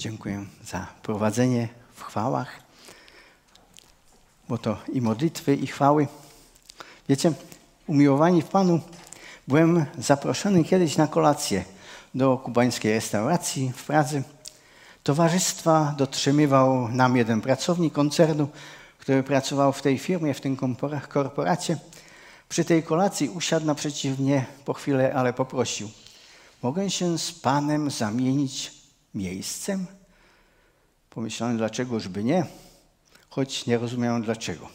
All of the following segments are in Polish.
Dziękuję za prowadzenie w chwałach, bo to i modlitwy, i chwały. Wiecie, umiłowani w Panu, byłem zaproszony kiedyś na kolację do kubańskiej restauracji w Pradze. Towarzystwa dotrzymywał nam jeden pracownik koncernu, który pracował w tej firmie, w tym korporacie. Przy tej kolacji usiadł naprzeciw mnie po chwilę, ale poprosił: Mogę się z Panem zamienić miejscem? Pomyślałem, dlaczegoż by nie, choć nie rozumiałem dlaczego.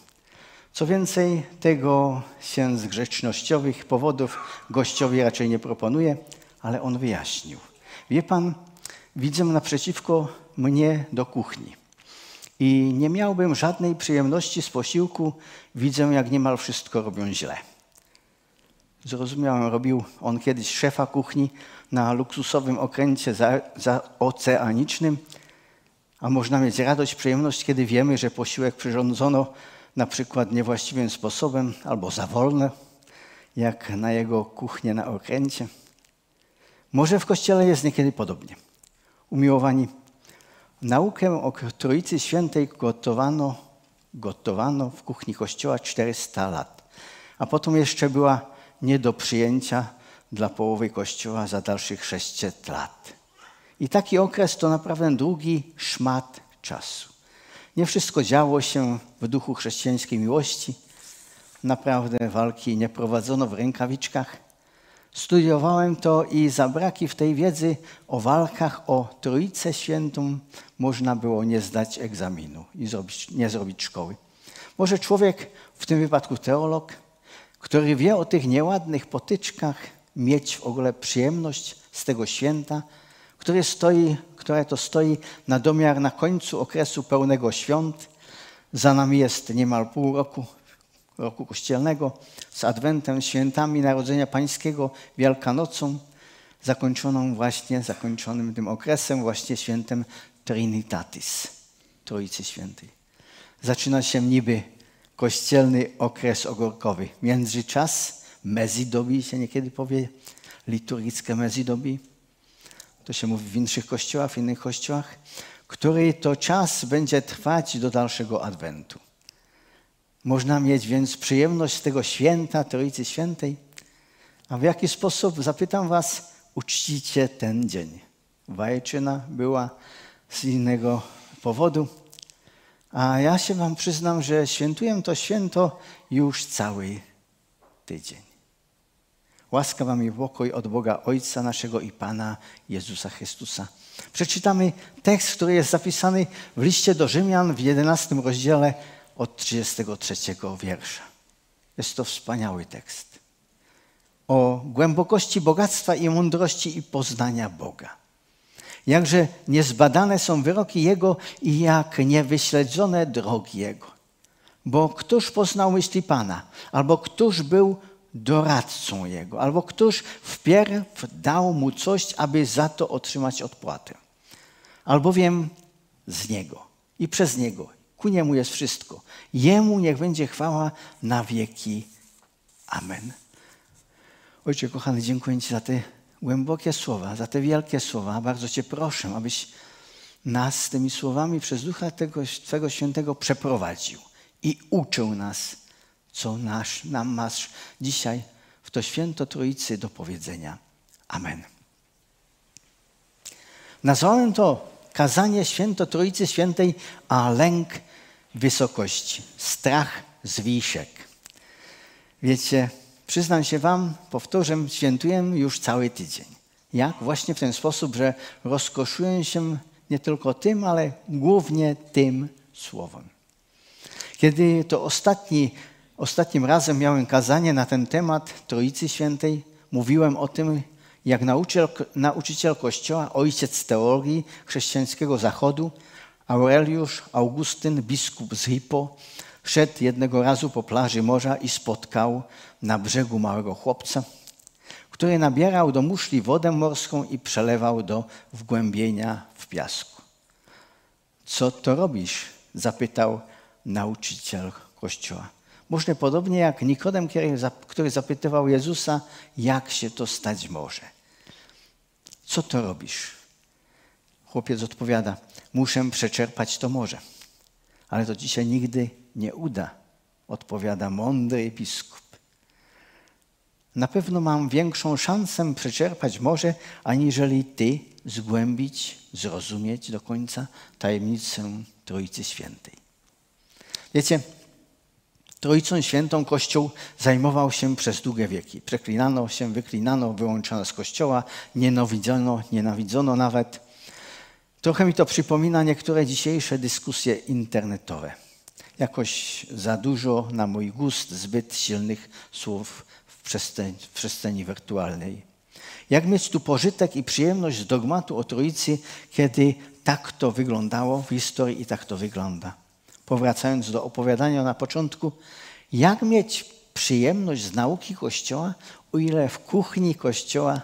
Co więcej, tego się z grzecznościowych powodów gościowi raczej nie proponuje, ale on wyjaśnił. Wie pan, widzę naprzeciwko mnie do kuchni. I nie miałbym żadnej przyjemności z posiłku, widzę, jak niemal wszystko robią źle. Zrozumiałem, robił on kiedyś szefa kuchni na luksusowym okręcie za, za oceanicznym, a można mieć radość, przyjemność, kiedy wiemy, że posiłek przyrządzono na przykład niewłaściwym sposobem albo za wolno, jak na jego kuchnię na okręcie. Może w Kościele jest niekiedy podobnie. Umiłowani, naukę o Trójcy Świętej gotowano, gotowano w kuchni Kościoła 400 lat, a potem jeszcze była nie do przyjęcia dla połowy Kościoła za dalszych 600 lat. I taki okres to naprawdę długi szmat czasu. Nie wszystko działo się w duchu chrześcijańskiej miłości. Naprawdę walki nie prowadzono w rękawiczkach. Studiowałem to i za braki w tej wiedzy o walkach o Trójcę Świętą można było nie zdać egzaminu i zrobić, nie zrobić szkoły. Może człowiek, w tym wypadku teolog, który wie o tych nieładnych potyczkach, mieć w ogóle przyjemność z tego święta, które, stoi, które to stoi na domiar na końcu okresu pełnego świąt. Za nami jest niemal pół roku, roku kościelnego z Adwentem, świętami Narodzenia Pańskiego, Wielkanocą, zakończoną właśnie, zakończonym tym okresem właśnie świętem Trinitatis, Trójcy Świętej. Zaczyna się niby kościelny okres ogórkowy, międzyczas, mezidobi się niekiedy powie, liturgickie mezidobi, to się mówi w innych kościołach, w innych kościołach, który to czas będzie trwać do dalszego adwentu. Można mieć więc przyjemność z tego święta, Trójcy Świętej. A w jaki sposób, zapytam was, uczcicie ten dzień? Wajczyna była z innego powodu, a ja się wam przyznam, że świętuję to święto już cały tydzień. Łaska wam i pokój od Boga Ojca naszego i Pana Jezusa Chrystusa. Przeczytamy tekst, który jest zapisany w liście do Rzymian w 11 rozdziale od 33 wiersza. Jest to wspaniały tekst. O głębokości bogactwa i mądrości i poznania Boga. Jakże niezbadane są wyroki Jego i jak niewyśledzone drogi Jego. Bo któż poznał myśli Pana, albo któż był doradcą Jego, albo któż wpierw dał mu coś, aby za to otrzymać odpłatę. Albowiem z Niego i przez Niego, ku Niemu jest wszystko. Jemu niech będzie chwała na wieki. Amen. Ojcze kochany, dziękuję Ci za te głębokie słowa, za te wielkie słowa. Bardzo Cię proszę, abyś nas tymi słowami przez Ducha tego, Twego Świętego przeprowadził i uczył nas co nasz, nam masz dzisiaj w to święto Trójcy do powiedzenia. Amen. Nazwałem to kazanie święto Trójcy Świętej, a lęk wysokości, strach z. Wiecie, przyznam się wam, powtórzę, świętuję już cały tydzień. Jak? Właśnie w ten sposób, że rozkoszuję się nie tylko tym, ale głównie tym słowem. Kiedy to ostatni Ostatnim razem miałem kazanie na ten temat Trójcy Świętej. Mówiłem o tym, jak nauczyciel, nauczyciel Kościoła, ojciec teorii chrześcijańskiego Zachodu, Aureliusz Augustyn, biskup z Hippo, szedł jednego razu po plaży morza i spotkał na brzegu małego chłopca, który nabierał do muszli wodę morską i przelewał do wgłębienia w piasku. Co to robisz? zapytał nauczyciel Kościoła. Może podobnie jak Nikodem, który zapytywał Jezusa, jak się to stać może. Co to robisz? chłopiec odpowiada: Muszę przeczerpać to morze. Ale to dzisiaj nigdy nie uda, odpowiada mądry biskup. Na pewno mam większą szansę przeczerpać morze, aniżeli ty zgłębić, zrozumieć do końca tajemnicę Trójcy Świętej. Wiecie, Trójcą Świętą Kościół zajmował się przez długie wieki. Przeklinano się, wyklinano, wyłączano z Kościoła, nienawidzono, nienawidzono nawet. Trochę mi to przypomina niektóre dzisiejsze dyskusje internetowe. Jakoś za dużo na mój gust zbyt silnych słów w przestrzeni, w przestrzeni wirtualnej. Jak mieć tu pożytek i przyjemność z dogmatu o Trójcy, kiedy tak to wyglądało w historii i tak to wygląda? Powracając do opowiadania na początku, jak mieć przyjemność z nauki Kościoła, o ile w kuchni Kościoła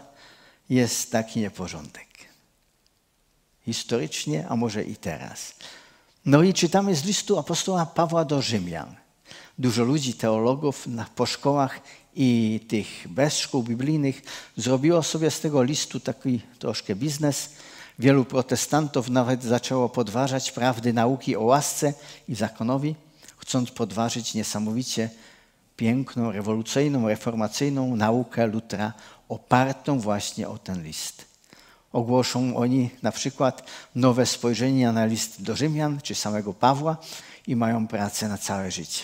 jest taki nieporządek? Historycznie, a może i teraz. No i czytamy z listu apostoła Pawła do Rzymian. Dużo ludzi, teologów na, po szkołach i tych bez szkół biblijnych zrobiło sobie z tego listu taki troszkę biznes. Wielu protestantów nawet zaczęło podważać prawdy nauki o łasce i zakonowi, chcąc podważyć niesamowicie piękną, rewolucyjną, reformacyjną naukę Lutra opartą właśnie o ten list. Ogłoszą oni na przykład nowe spojrzenie na list do Rzymian czy samego Pawła i mają pracę na całe życie.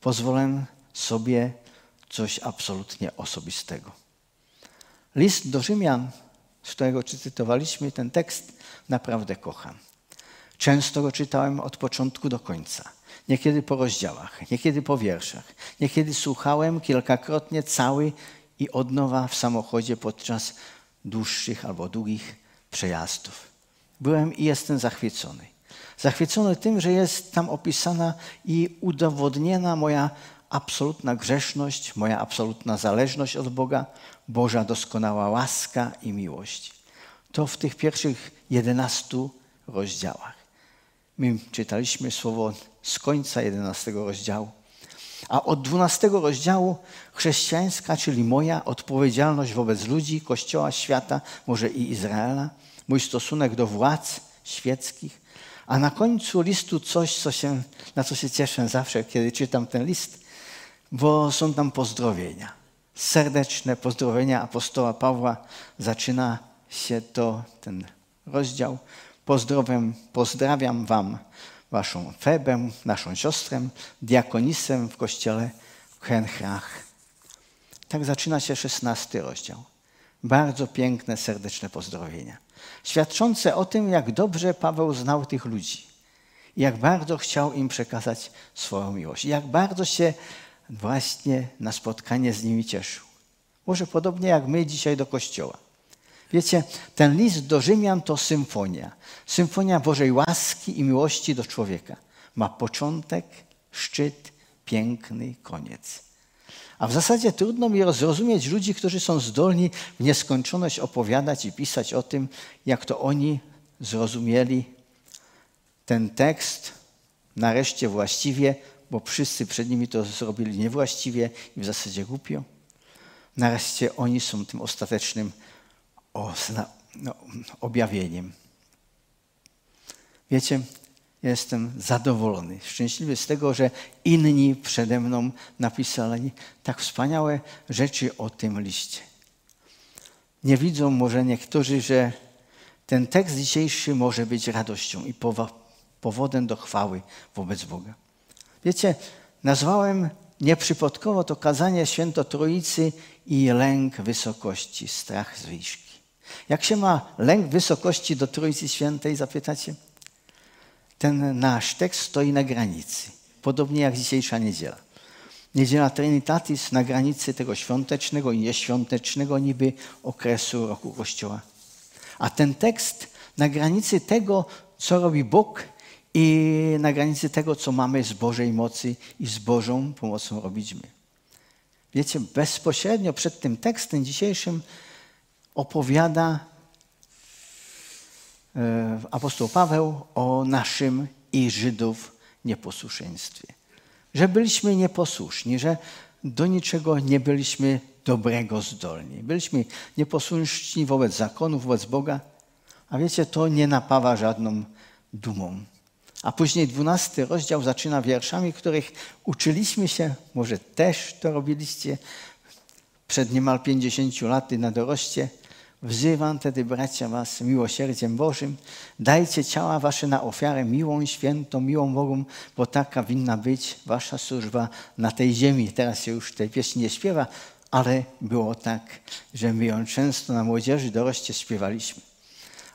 Pozwolę sobie coś absolutnie osobistego. List do Rzymian, z którego cytowaliśmy ten tekst, naprawdę kocham. Często go czytałem od początku do końca. Niekiedy po rozdziałach, niekiedy po wierszach. Niekiedy słuchałem kilkakrotnie cały i od nowa w samochodzie podczas dłuższych albo długich przejazdów. Byłem i jestem zachwycony. Zachwycony tym, że jest tam opisana i udowodniona moja absolutna grzeszność, moja absolutna zależność od Boga, Boża doskonała łaska i miłość. To w tych pierwszych jedenastu rozdziałach. My czytaliśmy słowo z końca jedenastego rozdziału. A od dwunastego rozdziału chrześcijańska, czyli moja odpowiedzialność wobec ludzi, Kościoła, świata, może i Izraela, mój stosunek do władz świeckich, a na końcu listu coś, co się, na co się cieszę zawsze, kiedy czytam ten list, bo są tam pozdrowienia. Serdeczne pozdrowienia apostoła Pawła. Zaczyna się to, ten rozdział. Pozdrawiam, pozdrawiam wam waszą Febę, naszą siostrę, diakonisę w kościele w Henchrach. Tak zaczyna się szesnasty rozdział. Bardzo piękne, serdeczne pozdrowienia. Świadczące o tym, jak dobrze Paweł znał tych ludzi. Jak bardzo chciał im przekazać swoją miłość. Jak bardzo się właśnie na spotkanie z nimi cieszył. Może podobnie jak my dzisiaj do kościoła. Wiecie, ten list do Rzymian to symfonia. Symfonia Bożej łaski i miłości do człowieka. Ma początek, szczyt, piękny koniec. A w zasadzie trudno mi zrozumieć ludzi, którzy są zdolni w nieskończoność opowiadać i pisać o tym, jak to oni zrozumieli ten tekst nareszcie właściwie, bo wszyscy przed nimi to zrobili niewłaściwie i w zasadzie głupio. Nareszcie oni są tym ostatecznym no, objawieniem. Wiecie, jestem zadowolony, szczęśliwy z tego, że inni przede mną napisali tak wspaniałe rzeczy o tym liście. Nie widzą może niektórzy, że ten tekst dzisiejszy może być radością i powodem do chwały wobec Boga. Wiecie, nazwałem nieprzypadkowo to kazanie Święto Trójcy i lęk wysokości, strach z. Jak się ma lęk wysokości do Trójcy Świętej, zapytacie? Ten nasz tekst stoi na granicy, podobnie jak dzisiejsza niedziela. Niedziela Trinitatis na granicy tego świątecznego i nieświątecznego niby okresu roku Kościoła. A ten tekst na granicy tego, co robi Bóg i na granicy tego, co mamy z Bożej mocy i z Bożą pomocą robić my. Wiecie, bezpośrednio przed tym tekstem dzisiejszym opowiada e, apostoł Paweł o naszym i Żydów nieposłuszeństwie. Że byliśmy nieposłuszni, że do niczego nie byliśmy dobrego zdolni. Byliśmy nieposłuszni wobec zakonów, wobec Boga. A wiecie, to nie napawa żadną dumą. A później dwunasty rozdział zaczyna wierszami, których uczyliśmy się, może też to robiliście przed niemal pięćdziesięciu laty na doroście. Wzywam tedy, bracia, was miłosierdziem Bożym, dajcie ciała wasze na ofiarę miłą, świętą, miłą Bogu, bo taka winna być wasza służba na tej ziemi. Teraz się już tej pieśni nie śpiewa, ale było tak, że my ją często na młodzieży doroście śpiewaliśmy.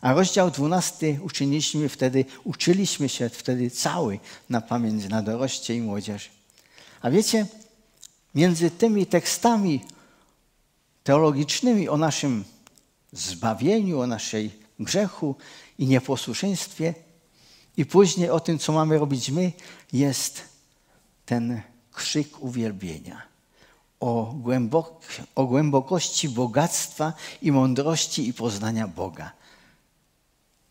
A rozdział 12 uczyniliśmy wtedy, uczyliśmy się wtedy cały na pamięć na doroście i młodzieży. A wiecie, między tymi tekstami teologicznymi o naszym zbawieniu, o naszej grzechu i nieposłuszeństwie i później o tym, co mamy robić my, jest ten krzyk uwielbienia o, głębok, o głębokości bogactwa i mądrości i poznania Boga.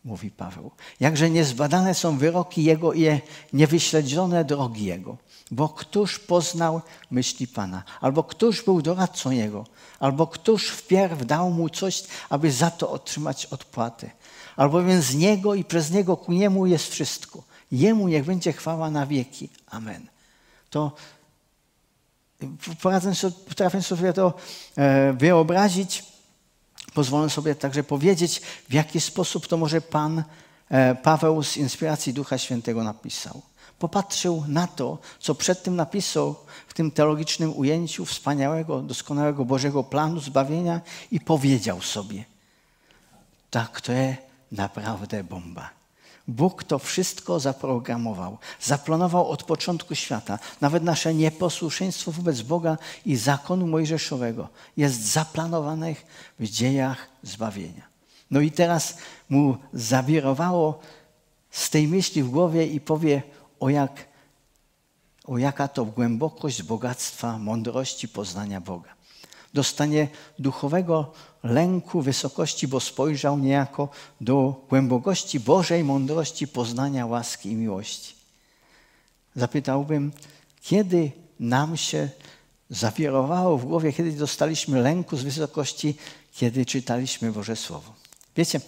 Mówi Paweł. Jakże niezbadane są wyroki Jego i niewyśledzone drogi Jego. Bo któż poznał myśli Pana? Albo któż był doradcą Jego? Albo któż wpierw dał Mu coś, aby za to otrzymać odpłatę? Albowiem z Niego i przez Niego ku Niemu jest wszystko. Jemu niech będzie chwała na wieki. Amen. To potrafię sobie to e, wyobrazić. Pozwolę sobie także powiedzieć, w jaki sposób to może Pan e, Paweł z inspiracji Ducha Świętego napisał. Popatrzył na to, co przed tym napisał w tym teologicznym ujęciu wspaniałego, doskonałego Bożego planu zbawienia i powiedział sobie: Tak, to jest naprawdę bomba. Bóg to wszystko zaprogramował, zaplanował od początku świata. Nawet nasze nieposłuszeństwo wobec Boga i zakonu mojżeszowego jest zaplanowane w dziejach zbawienia. No i teraz mu zawirowało z tej myśli w głowie i powie, o, jak, o jaka to głębokość bogactwa, mądrości poznania Boga. Dostanie duchowego lęku wysokości, bo spojrzał niejako do głębokości Bożej mądrości, poznania łaski i miłości. Zapytałbym, kiedy nam się zawirowało w głowie, kiedy dostaliśmy lęku z wysokości, kiedy czytaliśmy Boże Słowo. Wiecie,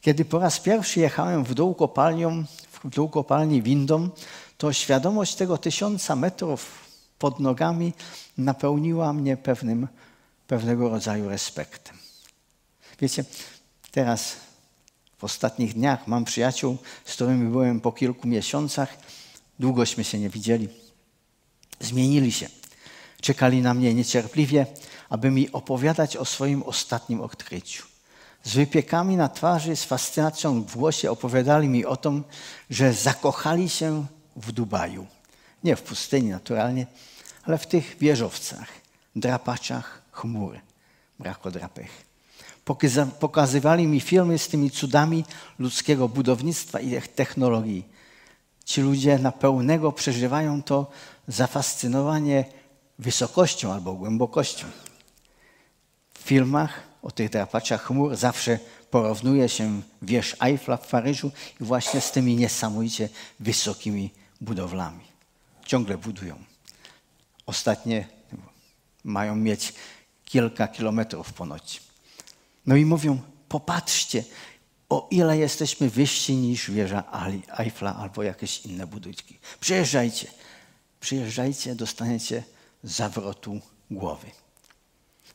kiedy po raz pierwszy jechałem w dół kopalnią, dół kopalni windą, to świadomość tego tysiąca metrów pod nogami napełniła mnie pewnym, pewnego rodzaju respektem. Wiecie, teraz w ostatnich dniach mam przyjaciół, z którymi byłem po kilku miesiącach. Długośmy się nie widzieli. Zmienili się. Czekali na mnie niecierpliwie, aby mi opowiadać o swoim ostatnim odkryciu. Z wypiekami na twarzy, z fascynacją w głosie opowiadali mi o tym, że zakochali się w Dubaju. Nie w pustyni naturalnie, ale w tych wieżowcach, drapaczach chmur, brakodrapech pokazywali mi filmy z tymi cudami ludzkiego budownictwa i technologii. Ci ludzie na pełnego przeżywają to zafascynowanie wysokością albo głębokością. W filmach o tych drapaczach chmur zawsze porównuje się wież Eiffla w Paryżu i właśnie z tymi niesamowicie wysokimi budowlami. Ciągle budują. Ostatnie mają mieć kilka kilometrów ponoć. No i mówią, popatrzcie, o ile jesteśmy wyżsi niż wieża Eiffla albo jakieś inne budynki. Przyjeżdżajcie, przyjeżdżajcie, dostaniecie zawrotu głowy.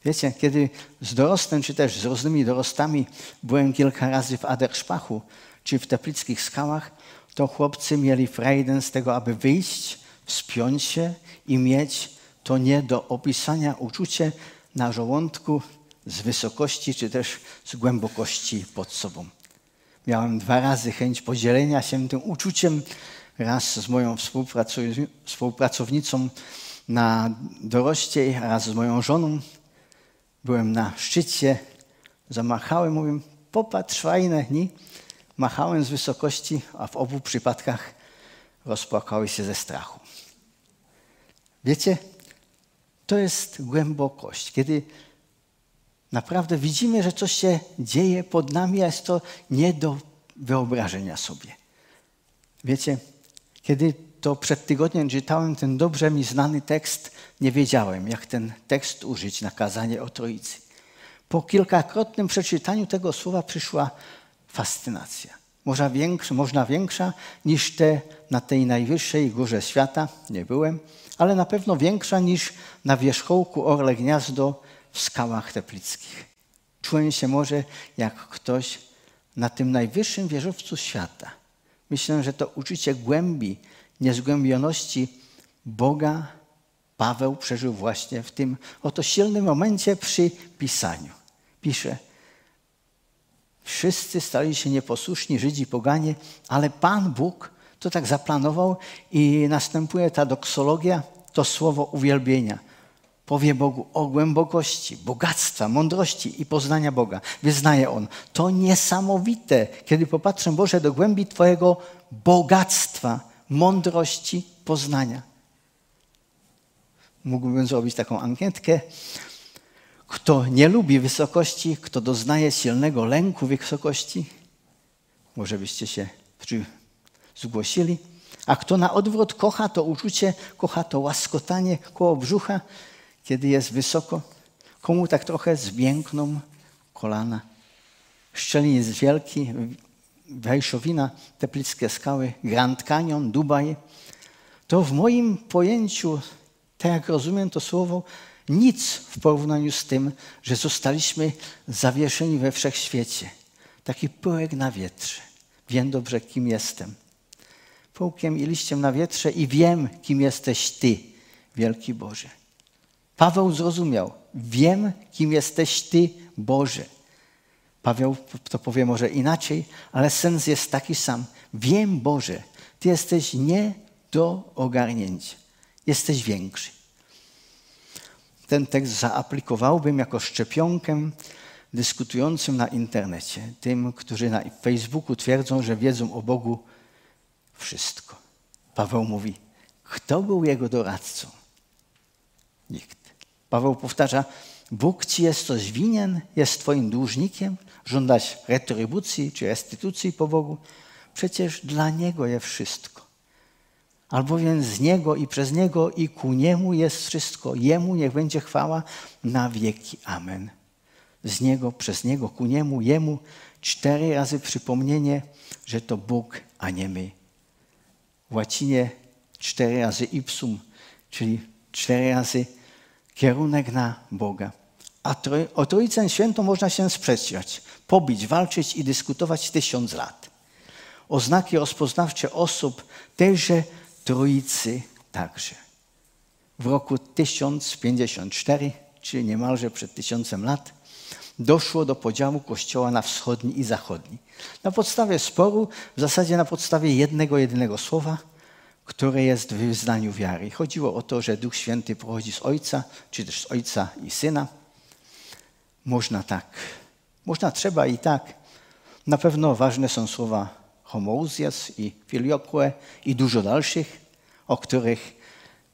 Wiecie, kiedy z dorostem, czy też z różnymi dorostami byłem kilka razy w Aderszpachu, czy w Teplickich skałach, to chłopcy mieli frajdę z tego, aby wyjść, wspiąć się i mieć to nie do opisania uczucie na żołądku z wysokości, czy też z głębokości pod sobą. Miałem dwa razy chęć podzielenia się tym uczuciem, raz z moją współpracownicą na doroście, raz z moją żoną. Byłem na szczycie, zamachałem, mówię, popatrz, fajne, nie? Machałem z wysokości, a w obu przypadkach rozpłakały się ze strachu. Wiecie, to jest głębokość. Kiedy Naprawdę widzimy, że coś się dzieje pod nami, a jest to nie do wyobrażenia sobie. Wiecie, kiedy to przed tygodniem czytałem ten dobrze mi znany tekst, nie wiedziałem, jak ten tekst użyć na kazanie o Trójcy. Po kilkakrotnym przeczytaniu tego słowa przyszła fascynacja. Można większa, można większa niż te na tej najwyższej górze świata, nie byłem, ale na pewno większa niż na wierzchołku Orle Gniazdo w skałach teplickich. Czułem się może jak ktoś na tym najwyższym wieżowcu świata. Myślę, że to uczucie głębi, niezgłębioności Boga Paweł przeżył właśnie w tym oto silnym momencie przy pisaniu. Pisze, wszyscy stali się nieposłuszni, Żydzi, poganie, ale Pan Bóg to tak zaplanował i następuje ta doksologia, to słowo uwielbienia. Powie Bogu o głębokości, bogactwa, mądrości i poznania Boga. Wyznaje On. To niesamowite, kiedy popatrzę, Boże, do głębi Twojego bogactwa, mądrości, poznania. Mógłbym zrobić taką ankietkę. Kto nie lubi wysokości, kto doznaje silnego lęku wysokości, może byście się zgłosili. A kto na odwrót kocha to uczucie, kocha to łaskotanie koło brzucha, kiedy jest wysoko, komu tak trochę zmiękną kolana. Szczelin jest wielki, Wejszowina, Teplickie Skały, Grand Canyon, Dubaj. To w moim pojęciu, tak jak rozumiem to słowo, nic w porównaniu z tym, że zostaliśmy zawieszeni we wszechświecie. Taki pyłek na wietrze. Wiem dobrze, kim jestem. Pyłkiem i liściem na wietrze i wiem, kim jesteś Ty, wielki Boże. Paweł zrozumiał, wiem, kim jesteś Ty, Boże. Paweł to powie może inaczej, ale sens jest taki sam. Wiem, Boże, Ty jesteś nie do ogarnięcia. Jesteś większy. Ten tekst zaaplikowałbym jako szczepionkę dyskutującym na internecie, tym, którzy na Facebooku twierdzą, że wiedzą o Bogu wszystko. Paweł mówi, kto był jego doradcą? Nikt. Paweł powtarza, Bóg ci jest coś winien, jest twoim dłużnikiem, żądać retrybucji czy restytucji po Bogu. Przecież dla Niego jest wszystko. Albowiem z Niego i przez Niego i ku Niemu jest wszystko. Jemu niech będzie chwała na wieki. Amen. Z Niego, przez Niego, ku Niemu, Jemu cztery razy przypomnienie, że to Bóg, a nie my. W łacinie cztery razy ipsum, czyli cztery razy kierunek na Boga. A o Trójcę Świętą można się sprzeciwiać, pobić, walczyć i dyskutować tysiąc lat. Oznaki rozpoznawcze osób tejże Trójcy także. W roku 1054, czyli niemalże przed tysiącem lat, doszło do podziału Kościoła na wschodni i zachodni. Na podstawie sporu, w zasadzie na podstawie jednego, jedynego słowa – które jest w wyznaniu wiary. Chodziło o to, że Duch Święty pochodzi z Ojca, czy też z Ojca i Syna. Można tak, można, trzeba i tak. Na pewno ważne są słowa homoousias i filioque i dużo dalszych, o których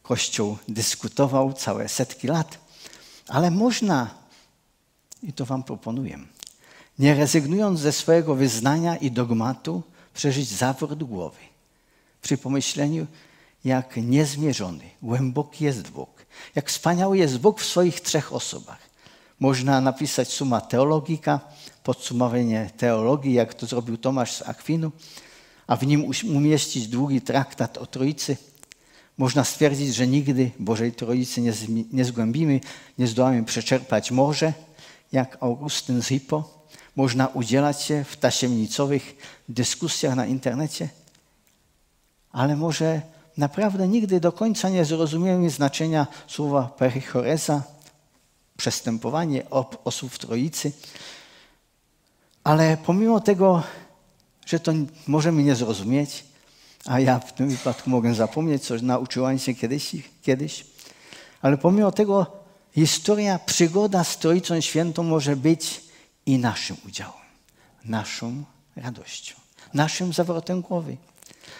Kościół dyskutował całe setki lat. Ale można, i to Wam proponuję, nie rezygnując ze swojego wyznania i dogmatu, przeżyć zawrót głowy przy pomyśleniu, jak niezmierzony, głęboki jest Bóg, jak wspaniały jest Bóg w swoich trzech osobach. Można napisać suma teologika, podsumowanie teologii, jak to zrobił Tomasz z Akwinu, a w nim umieścić długi traktat o Trójcy. Można stwierdzić, że nigdy Bożej Trójcy nie, nie zgłębimy, nie zdołamy przeczerpać morze, jak Augustyn z Hippo. Można udzielać się w tasiemnicowych dyskusjach na internecie, ale może naprawdę nigdy do końca nie zrozumiemy znaczenia słowa perichoreza, przestępowanie osób w Troicy. Ale pomimo tego, że to możemy nie zrozumieć, a ja w tym wypadku mogę zapomnieć, co nauczyłam się kiedyś, kiedyś, ale pomimo tego historia, przygoda z Trójcą Świętą może być i naszym udziałem, naszą radością, naszym zawrotem głowy.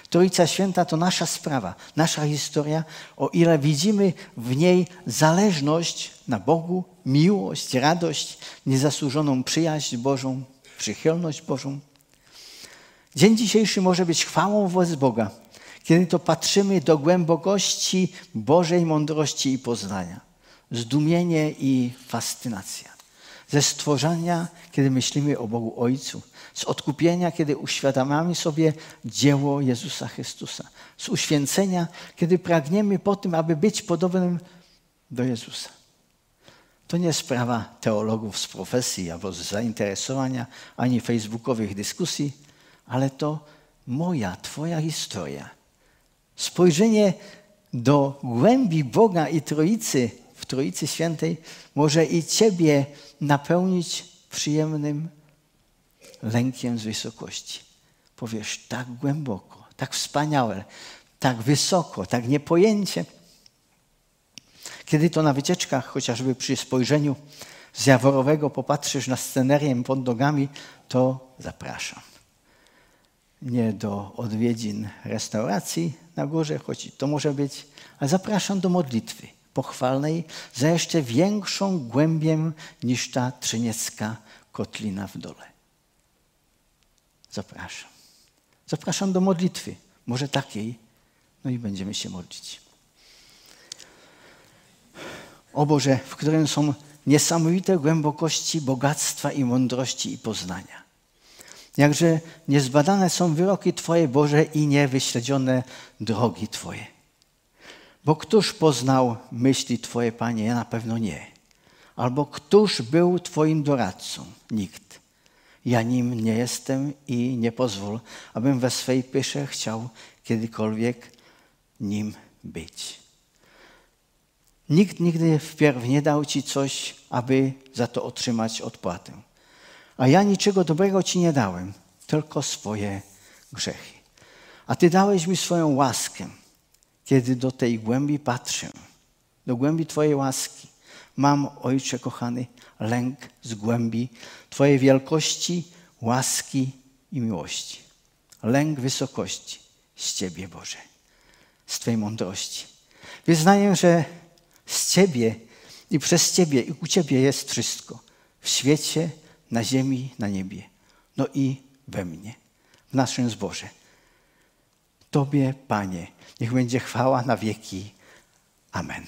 Trójca Święta to nasza sprawa, nasza historia, o ile widzimy w niej zależność na Bogu, miłość, radość, niezasłużoną przyjaźń Bożą, przychylność Bożą. Dzień dzisiejszy może być chwałą wobec Boga, kiedy to patrzymy do głębokości Bożej mądrości i poznania, zdumienie i fascynacja. Ze stworzenia, kiedy myślimy o Bogu Ojcu. Z odkupienia, kiedy uświadamiamy sobie dzieło Jezusa Chrystusa. Z uświęcenia, kiedy pragniemy po tym, aby być podobnym do Jezusa. To nie sprawa teologów z profesji albo z zainteresowania, ani facebookowych dyskusji, ale to moja, Twoja historia. Spojrzenie do głębi Boga i Troicy Trójcy Świętej może i Ciebie napełnić przyjemnym lękiem z wysokości. Powiesz tak głęboko, tak wspaniale, tak wysoko, tak niepojęcie. Kiedy to na wycieczkach, chociażby przy spojrzeniu z Jaworowego popatrzysz na scenerię pod nogami, to zapraszam. Nie do odwiedzin restauracji na górze, choć to może być, ale zapraszam do modlitwy pochwalnej za jeszcze większą głębię niż ta trzyniecka kotlina w dole. Zapraszam. Zapraszam do modlitwy, może takiej, no i będziemy się modlić. O Boże, w którym są niesamowite głębokości bogactwa i mądrości i poznania. Jakże niezbadane są wyroki Twoje, Boże, i niewyśledzione drogi Twoje. Bo któż poznał myśli Twoje, Panie? Ja na pewno nie. Albo któż był Twoim doradcą? Nikt. Ja nim nie jestem i nie pozwól, abym we swej pysze chciał kiedykolwiek nim być. Nikt nigdy wpierw nie dał Ci coś, aby za to otrzymać odpłatę. A ja niczego dobrego Ci nie dałem, tylko swoje grzechy. A Ty dałeś mi swoją łaskę kiedy do tej głębi patrzę, do głębi Twojej łaski, mam, Ojcze kochany, lęk z głębi Twojej wielkości, łaski i miłości. Lęk wysokości z Ciebie, Boże, z Twojej mądrości. Wyznaję, że z Ciebie i przez Ciebie i u Ciebie jest wszystko. W świecie, na ziemi, na niebie. No i we mnie, w naszym zborze. Tobie, Panie, niech będzie chwała na wieki. Amen.